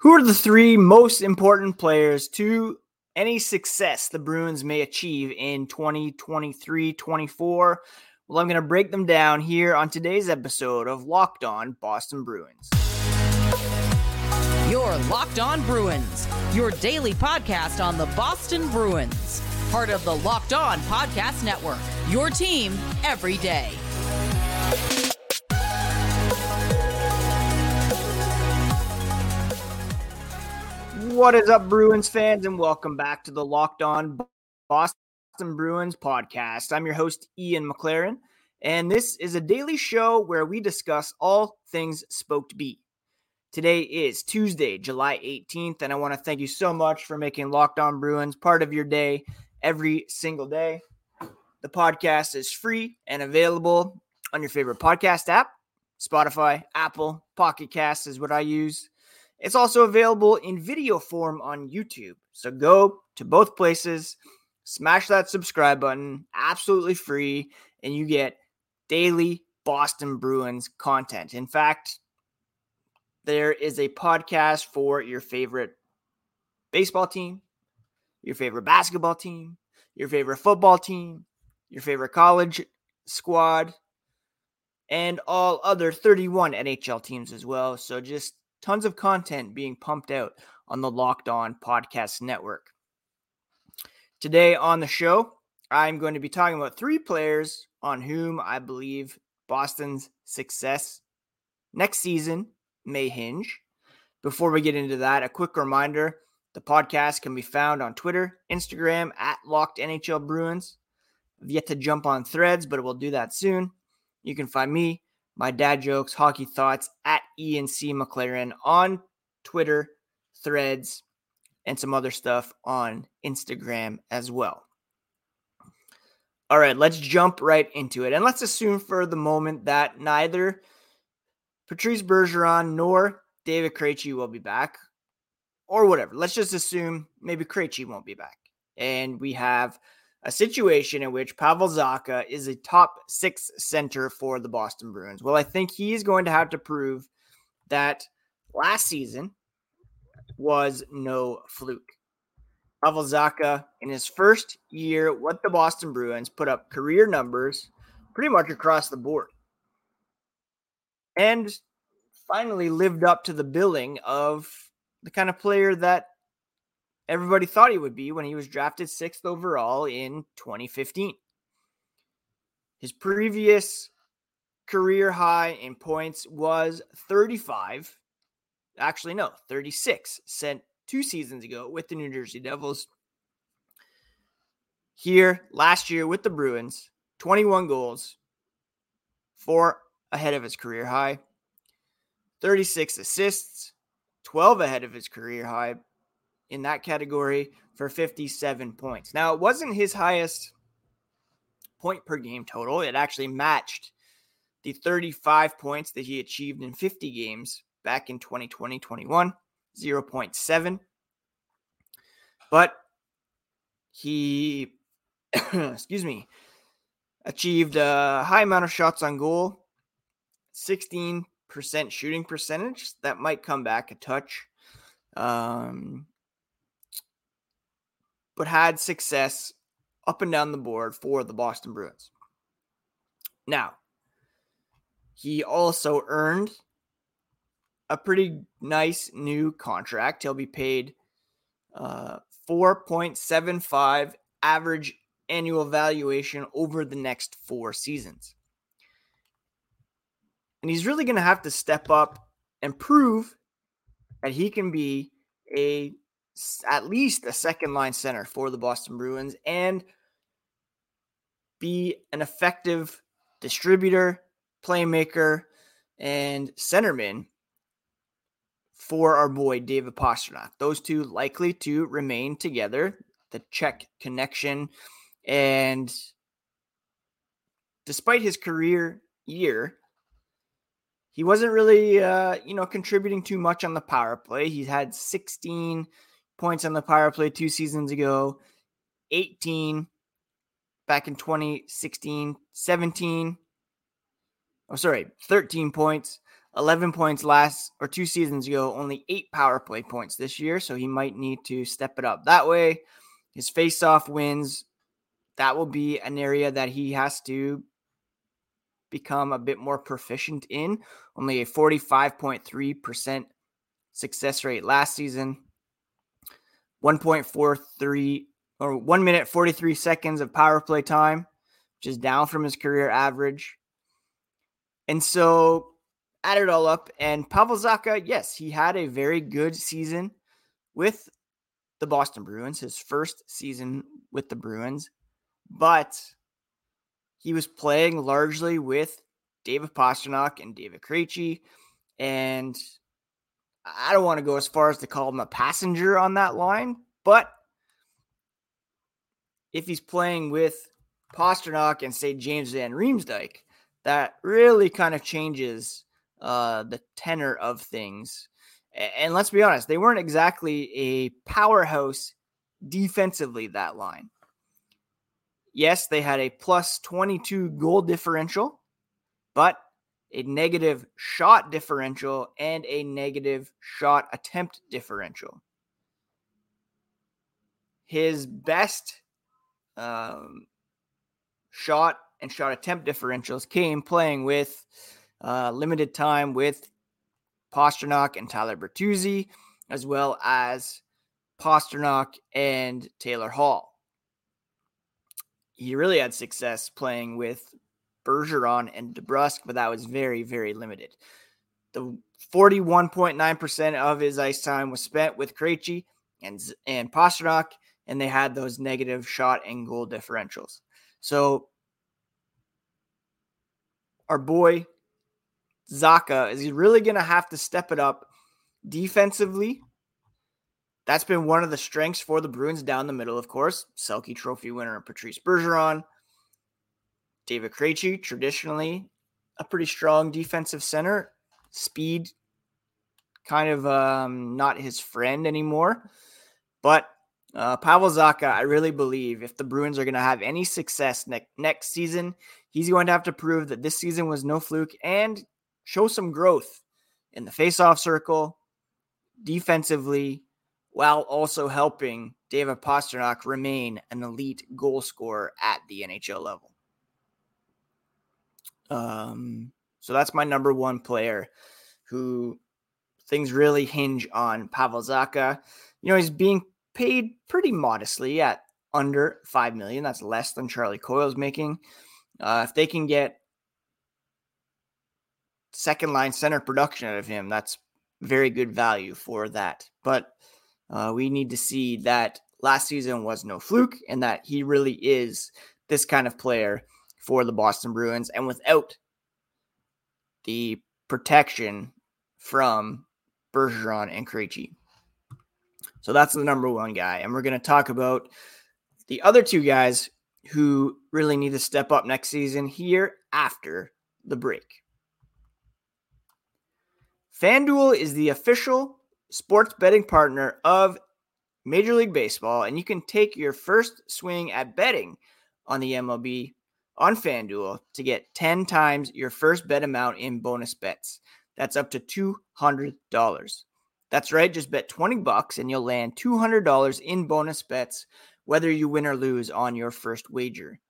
Who are the three most important players to any success the Bruins may achieve in 2023 24? Well, I'm going to break them down here on today's episode of Locked On Boston Bruins. Your Locked On Bruins, your daily podcast on the Boston Bruins, part of the Locked On Podcast Network, your team every day. What is up, Bruins fans, and welcome back to the Locked On Boston Bruins podcast. I'm your host, Ian McLaren, and this is a daily show where we discuss all things Spoked B. Today is Tuesday, July 18th, and I want to thank you so much for making Locked On Bruins part of your day every single day. The podcast is free and available on your favorite podcast app Spotify, Apple, Pocket Cast is what I use. It's also available in video form on YouTube. So go to both places, smash that subscribe button, absolutely free, and you get daily Boston Bruins content. In fact, there is a podcast for your favorite baseball team, your favorite basketball team, your favorite football team, your favorite college squad, and all other 31 NHL teams as well. So just tons of content being pumped out on the Locked On Podcast Network. Today on the show, I'm going to be talking about three players on whom I believe Boston's success next season may hinge. Before we get into that, a quick reminder the podcast can be found on Twitter, Instagram at Locked NHL Bruins. I've yet to jump on threads, but we'll do that soon. You can find me my dad jokes, hockey thoughts at ENC McLaren on Twitter, threads, and some other stuff on Instagram as well. All right, let's jump right into it. And let's assume for the moment that neither Patrice Bergeron nor David Krejci will be back or whatever. Let's just assume maybe Krejci won't be back. And we have a situation in which Pavel Zacha is a top six center for the Boston Bruins. Well, I think he's going to have to prove that last season was no fluke. Pavel Zacha, in his first year with the Boston Bruins, put up career numbers pretty much across the board. And finally lived up to the billing of the kind of player that everybody thought he would be when he was drafted sixth overall in 2015. His previous career high in points was 35. Actually, no, 36, sent two seasons ago with the New Jersey Devils. Here, last year with the Bruins, 21 goals, four ahead of his career high, 36 assists, 12 ahead of his career high, in that category for 57 points. Now, it wasn't his highest point per game total. It actually matched the 35 points that he achieved in 50 games back in 2020 21, 0.7. But he, excuse me, achieved a high amount of shots on goal, 16% shooting percentage. That might come back a touch. Um, but had success up and down the board for the Boston Bruins. Now, he also earned a pretty nice new contract. He'll be paid uh, 4.75 average annual valuation over the next four seasons. And he's really going to have to step up and prove that he can be a at least a second line center for the Boston Bruins and be an effective distributor, playmaker, and centerman for our boy David Pastrnak. Those two likely to remain together. The Czech connection. And despite his career year, he wasn't really, uh, you know, contributing too much on the power play. He had 16 points on the power play two seasons ago, 18 back in 2016, 17. Oh, sorry, 13 points 11 points last or two seasons ago, only eight power play points this year. So he might need to step it up that way. His face-off wins, that will be an area that he has to become a bit more proficient in. Only a 45.3% success rate last season. 1.43 or 1 minute 43 seconds of power play time, which is down from his career average. And so add it all up and Pavel Zacha, yes, he had a very good season with the Boston Bruins, his first season with the Bruins, but he was playing largely with David Pastrnak and David Krejci, and I don't want to go as far as to call him a passenger on that line, but if he's playing with Pastrnak and say James Van Riemsdyk, that really kind of changes uh, the tenor of things. And let's be honest, they weren't exactly a powerhouse defensively, that line. Yes, they had a plus 22 goal differential, but a negative shot differential and a negative shot attempt differential. His best um, shot and shot attempt differentials came playing with uh, limited time with Pastrnak and Tyler Bertuzzi, as well as Pastrnak and Taylor Hall. He really had success playing with Bergeron and DeBrusk, but that was very, very limited. The 41.9% of his ice time was spent with Krejci and, and Pastrnak, and they had those negative shot and goal differentials. So our boy Zacha is he really going to have to step it up defensively. That's been one of the strengths for the Bruins down the middle, of course. Selke Trophy winner Patrice Bergeron, David Krejci, traditionally a pretty strong defensive center. Speed, kind of um, not his friend anymore. But uh, Pavel Zacha, I really believe if the Bruins are going to have any success ne- next season, he's going to have to prove that this season was no fluke and show some growth in the faceoff circle, defensively, while also helping David Pastrnak remain an elite goal scorer at the NHL level. Um, so that's my number one player who things really hinge on Pavel Zacha. You know, he's being paid pretty modestly at under five million. That's less than Charlie Coyle's making. Uh, if they can get second line center production out of him, that's very good value for that. But uh, we need to see that last season was no fluke and that he really is this kind of player for the Boston Bruins. And without the protection from Bergeron and Krejci. So that's the number one guy. And we're going to talk about the other two guys who really need to step up next season here after the break. FanDuel is the official sports betting partner of Major League Baseball, and you can take your first swing at betting on the MLB on FanDuel to get 10 times your first bet amount in bonus bets. That's up to $200. That's right, just bet 20 bucks and you'll land $200 in bonus bets whether you win or lose on your first wager.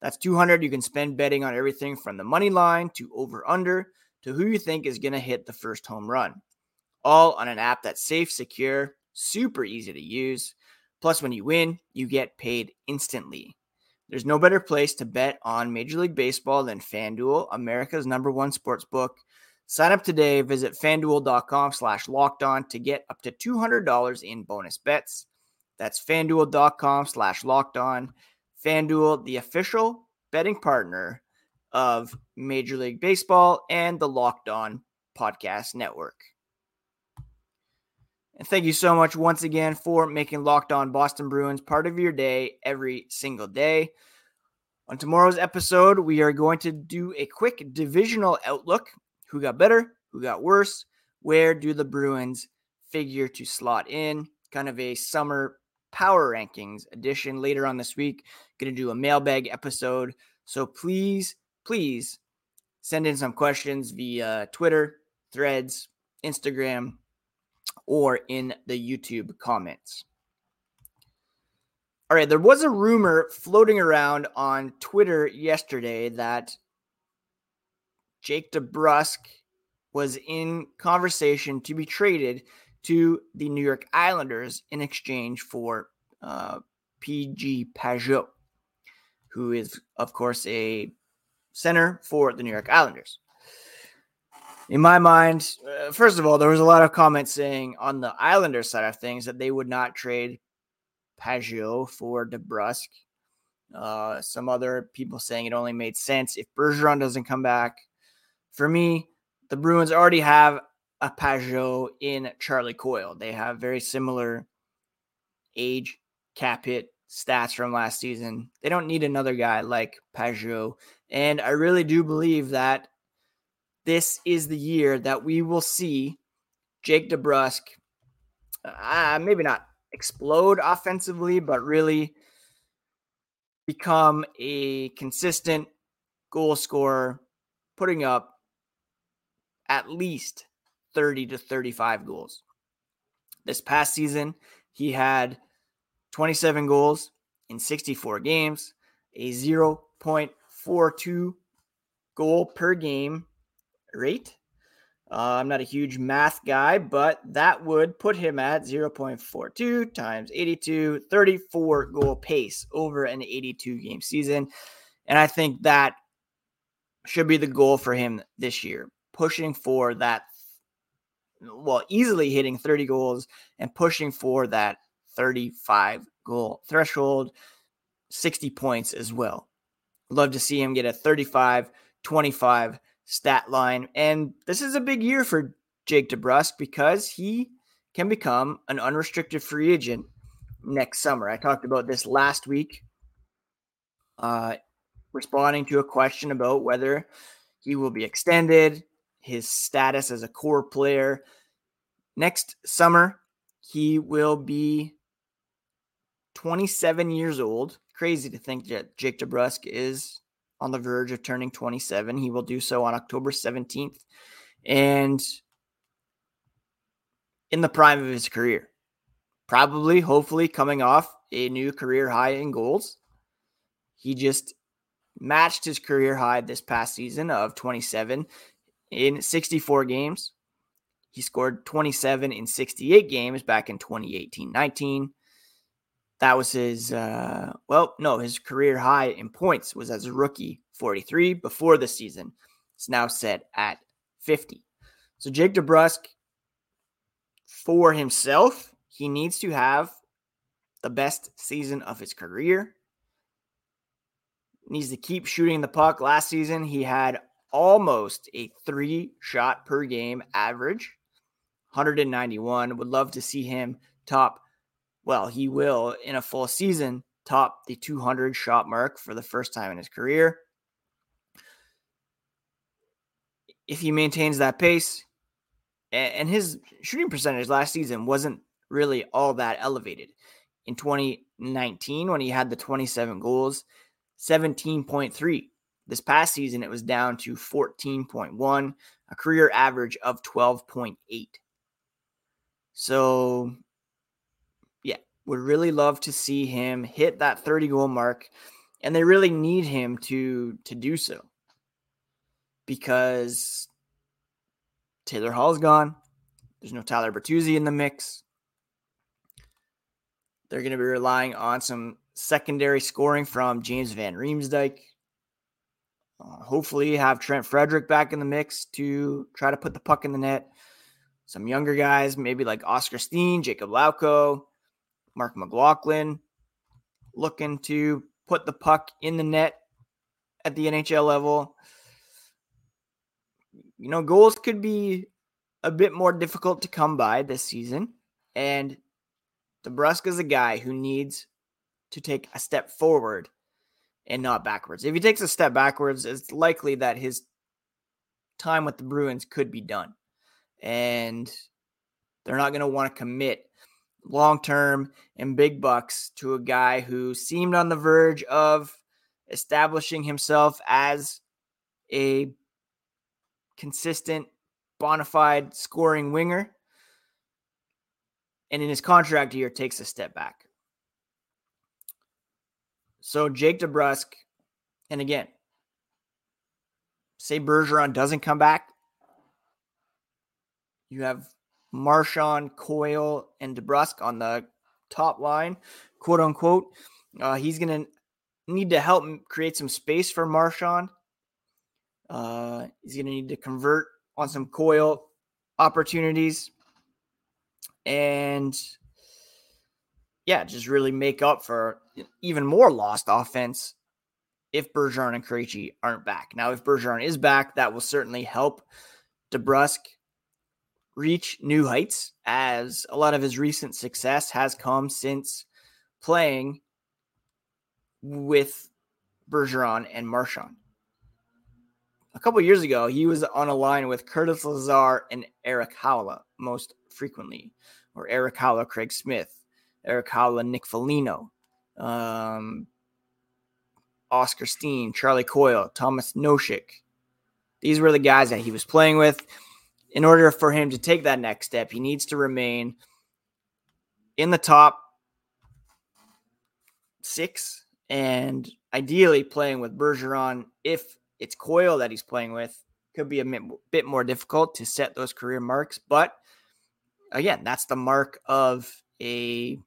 That's 200 you can spend betting on everything from the money line to over under to who you think is going to hit the first home run. All on an app that's safe, secure, super easy to use. Plus when you win, you get paid instantly. There's no better place to bet on Major League Baseball than FanDuel, America's number one sports book. Sign up today. Visit fanduel.com slash locked on to get up to $200 in bonus bets. That's fanduel.com slash locked on. FanDuel, the official betting partner of Major League Baseball and the Locked On Podcast Network. And thank you so much once again for making Locked On Boston Bruins part of your day every single day. On tomorrow's episode, we are going to do a quick divisional outlook. Who got better? Who got worse? Where do the Bruins figure to slot in? Kind of a summer power rankings edition later on this week. Going to do a mailbag episode. So please, please send in some questions via Twitter, threads, Instagram, or in the YouTube comments. All right, there was a rumor floating around on Twitter yesterday that Jake DeBrusk was in conversation to be traded to the New York Islanders in exchange for uh, JG Pageau, who is, of course, a center for the New York Islanders. In my mind, first of all, there was a lot of comments saying on the Islanders side of things that they would not trade Pageau for DeBrusk. Uh, some other people saying it only made sense if Bergeron doesn't come back. For me, the Bruins already have a Pageau in Charlie Coyle. They have very similar age, cap hit, stats from last season. They don't need another guy like Pageau. And I really do believe that this is the year that we will see Jake DeBrusk, uh, maybe not explode offensively, but really become a consistent goal scorer, putting up at least 30 to 35 goals. This past season, he had 27 goals in 64 games, a 0.42 goal per game rate. Uh, I'm not a huge math guy, but that would put him at 0.42 times 82, 34 goal pace over an 82 game season. And I think that should be the goal for him this year, pushing for that, well, easily hitting 30 goals and pushing for that 35 goal threshold, 60 points as well. Love to see him get a 35, 25 stat line. And this is a big year for Jake DeBrusk because he can become an unrestricted free agent next summer. I talked about this last week, uh, responding to a question about whether he will be extended, his status as a core player. Next summer, he will be 27 years old. Crazy to think that Jake DeBrusk is on the verge of turning 27. He will do so on October 17th and in the prime of his career. Probably, hopefully, coming off a new career high in goals. He just matched his career high this past season of 27 in 64 games. He scored 27 in 68 games back in 2018 19. That was his, uh, well, no, his career high in points was as a rookie, 43 before the season. It's now set at 50. So Jake DeBrusk, for himself, he needs to have the best season of his career. Needs to keep shooting the puck. Last season, he had almost a three shot per game average, 191. Would love to see him top well, he will in a full season top the 200 shot mark for the first time in his career. If he maintains that pace, and his shooting percentage last season wasn't really all that elevated. In 2019, when he had the 27 goals, 17.3. This past season, it was down to 14.1, a career average of 12.8. So would really love to see him hit that 30 goal mark and they really need him to to do so because Taylor Hall's gone. There's no Tyler Bertuzzi in the mix. They're going to be relying on some secondary scoring from James Van Riemsdyk. Uh, hopefully, have Trent Frederic back in the mix to try to put the puck in the net. Some younger guys, maybe like Oskar Steen, Jakub Lauko, Marc McLaughlin looking to put the puck in the net at the NHL level. You know, goals could be a bit more difficult to come by this season. And DeBrusk is a guy who needs to take a step forward and not backwards. If he takes a step backwards, it's likely that his time with the Bruins could be done. And they're not going to want to commit long term and big bucks to a guy who seemed on the verge of establishing himself as a consistent bona fide scoring winger. And in his contract year, takes a step back. So Jake DeBrusk, and again, say Bergeron doesn't come back, you have Marchand, Coyle, and DeBrusk on the top line, quote unquote. Uh, he's going to need to help create some space for Marchand. Uh, he's going to need to convert on some coil opportunities. And yeah, just really make up for even more lost offense if Bergeron and Krejci aren't back. Now, if Bergeron is back, that will certainly help DeBrusk reach new heights as a lot of his recent success has come since playing with Bergeron and Marchand. A couple years ago, he was on a line with Curtis Lazar and Erik Haula most frequently, or Erik Haula, Craig Smith, Erik Haula, Nick Foligno, um, Oskar Steen, Charlie Coyle, Tomas Nosek. These were the guys that he was playing with in order for him to take that next step, he needs to remain in the top six and ideally playing with Bergeron. If it's Coyle that he's playing with, could be a bit more difficult to set those career marks. But again, that's the mark of a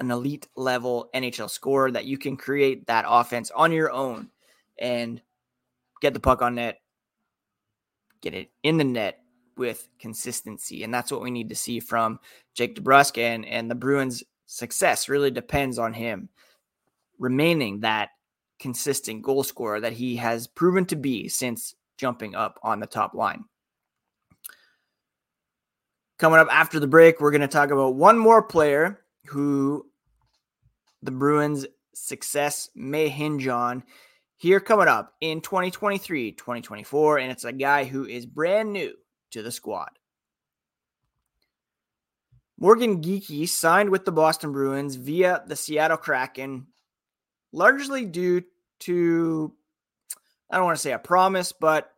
an elite level NHL scorer that you can create that offense on your own and get the puck on net, get it in the net with consistency. And that's what we need to see from Jake DeBrusk and, and the Bruins' success really depends on him remaining that consistent goal scorer that he has proven to be since jumping up on the top line. Coming up after the break, we're going to talk about one more player who the Bruins' success may hinge on here coming up in 2023, 2024, and it's a guy who is brand new to the squad. Morgan Geekie signed with the Boston Bruins via the Seattle Kraken, largely due to, I don't want to say a promise, but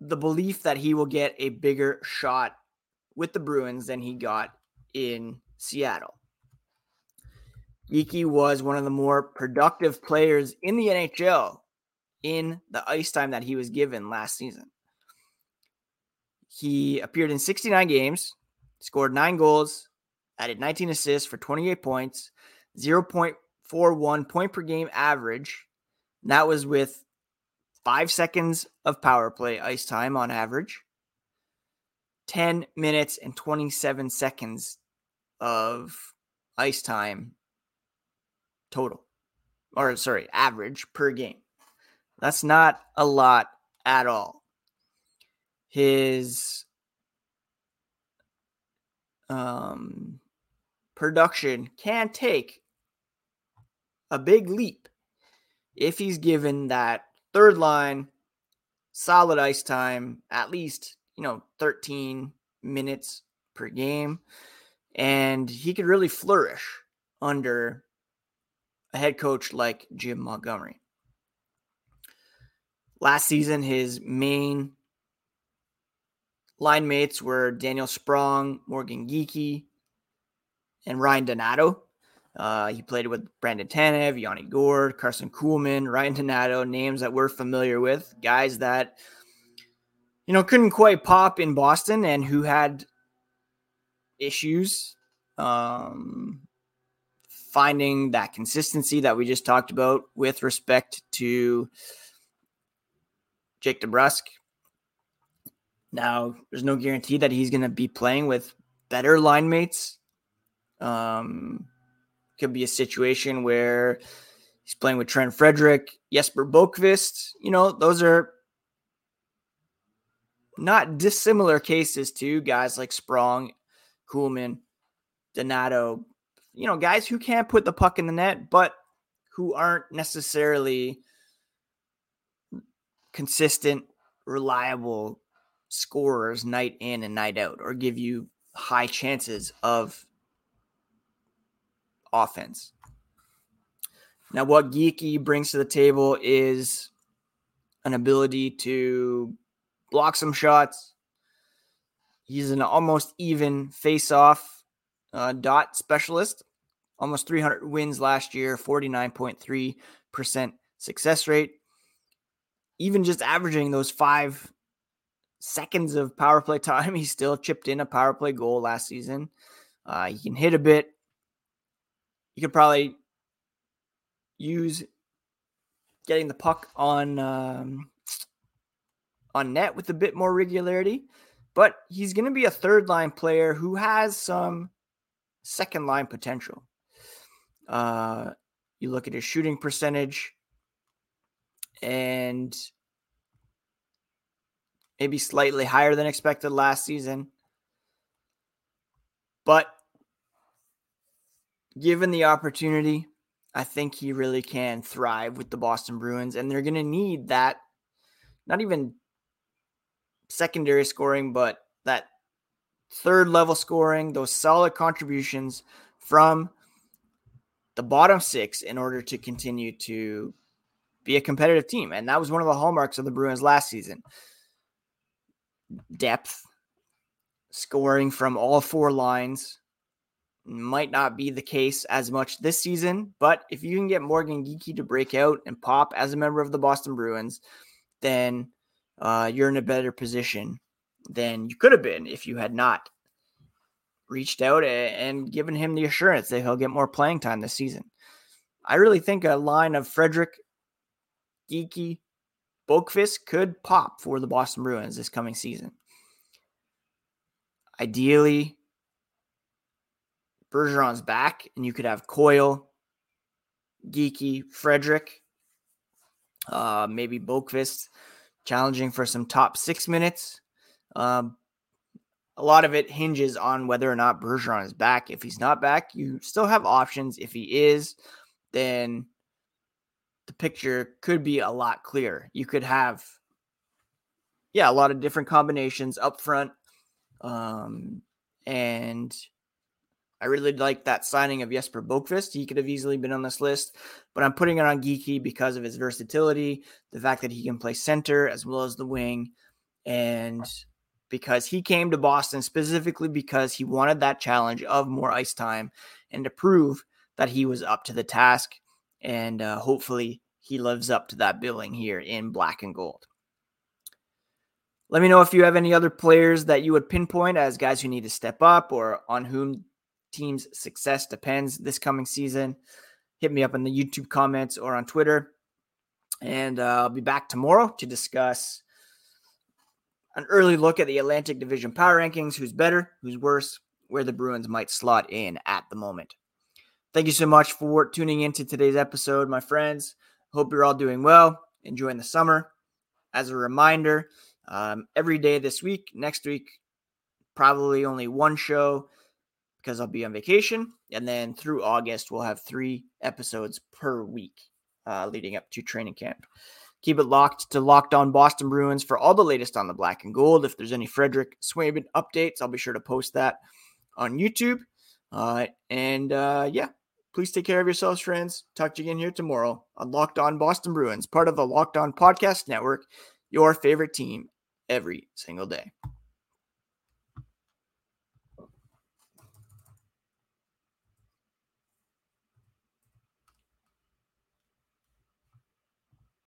the belief that he will get a bigger shot with the Bruins than he got in Seattle. Geekie was one of the more productive players in the NHL in the ice time that he was given last season. He appeared in 69 games, scored nine goals, added 19 assists for 28 points, 0.41 point per game average. And that was with five seconds of power play ice time on average, 10 minutes and 27 seconds of ice time total, or sorry, average per game. That's not a lot at all. His um, production can take a big leap if he's given that third line solid ice time, at least, you know, 13 minutes per game. And he could really flourish under a head coach like Jim Montgomery. Last season, his main line mates were Daniel Sprong, Morgan Geekie, and Ryan Donato. Uh, he played with Brandon Tanev, Yanni Gourde, Karson Kuhlman, Ryan Donato, names that we're familiar with, guys that, you know, couldn't quite pop in Boston and who had issues um, finding that consistency that we just talked about with respect to Jake DeBrusk. Now, there's no guarantee that he's going to be playing with better line mates. Um, could be a situation where he's playing with Trent Frederic, Jesper Boqvist. You know, those are not dissimilar cases to guys like Sprong, Kuhlman, Donato, you know, guys who can't put the puck in the net, but who aren't necessarily consistent, reliable scorers night in and night out, or give you high chances of offense. Now, what Geekie brings to the table is an ability to block some shots. He's an almost even face-off uh, dot specialist. Almost 300 wins last year, 49.3% success rate. Even just averaging those five seconds of power play time, he still chipped in a power play goal last season. Uh, he can hit a bit. You could probably use getting the puck on um, on net with a bit more regularity, but he's going to be a third line player who has some second line potential. Uh, you look at his shooting percentage and maybe slightly higher than expected last season. But given the opportunity, I think he really can thrive with the Boston Bruins, and they're going to need that, not even secondary scoring, but that third level scoring, those solid contributions from the bottom six in order to continue to be a competitive team. And that was one of the hallmarks of the Bruins last season depth, scoring from all four lines. Might not be the case as much this season, but if you can get Morgan Geekie to break out and pop as a member of the Boston Bruins, then uh, you're in a better position than you could have been if you had not reached out and given him the assurance that he'll get more playing time this season. I really think a line of Frederic, Geekie, Boqvist could pop for the Boston Bruins this coming season. Ideally, Bergeron's back, and you could have Coyle, Geekie, Frederic, uh, maybe Boqvist challenging for some top six minutes. Um, a lot of it hinges on whether or not Bergeron is back. If he's not back, you still have options. If he is, then the picture could be a lot clearer. You could have, yeah, a lot of different combinations up front. Um, and I really like that signing of Jesper Boqvist. He could have easily been on this list, but I'm putting it on Geekie because of his versatility, the fact that he can play center as well as the wing, and because he came to Boston specifically because he wanted that challenge of more ice time and to prove that he was up to the task. And uh, hopefully he lives up to that billing here in black and gold. Let me know if you have any other players that you would pinpoint as guys who need to step up or on whom team's success depends this coming season. Hit me up in the YouTube comments or on Twitter. And uh, I'll be back tomorrow to discuss an early look at the Atlantic Division power rankings who's better, who's worse, where the Bruins might slot in at the moment. Thank you so much for tuning into today's episode, my friends. Hope you're all doing well, enjoying the summer. As a reminder, um, every day this week, next week, probably only one show because I'll be on vacation. And then through August, we'll have three episodes per week uh, leading up to training camp. Keep it locked to Locked On Boston Bruins for all the latest on the black and gold. If there's any Frederic Swayman updates, I'll be sure to post that on YouTube. Uh, and uh, yeah, please take care of yourselves, friends. Talk to you again here tomorrow on Locked On Boston Bruins, part of the Locked On Podcast Network, your favorite team every single day.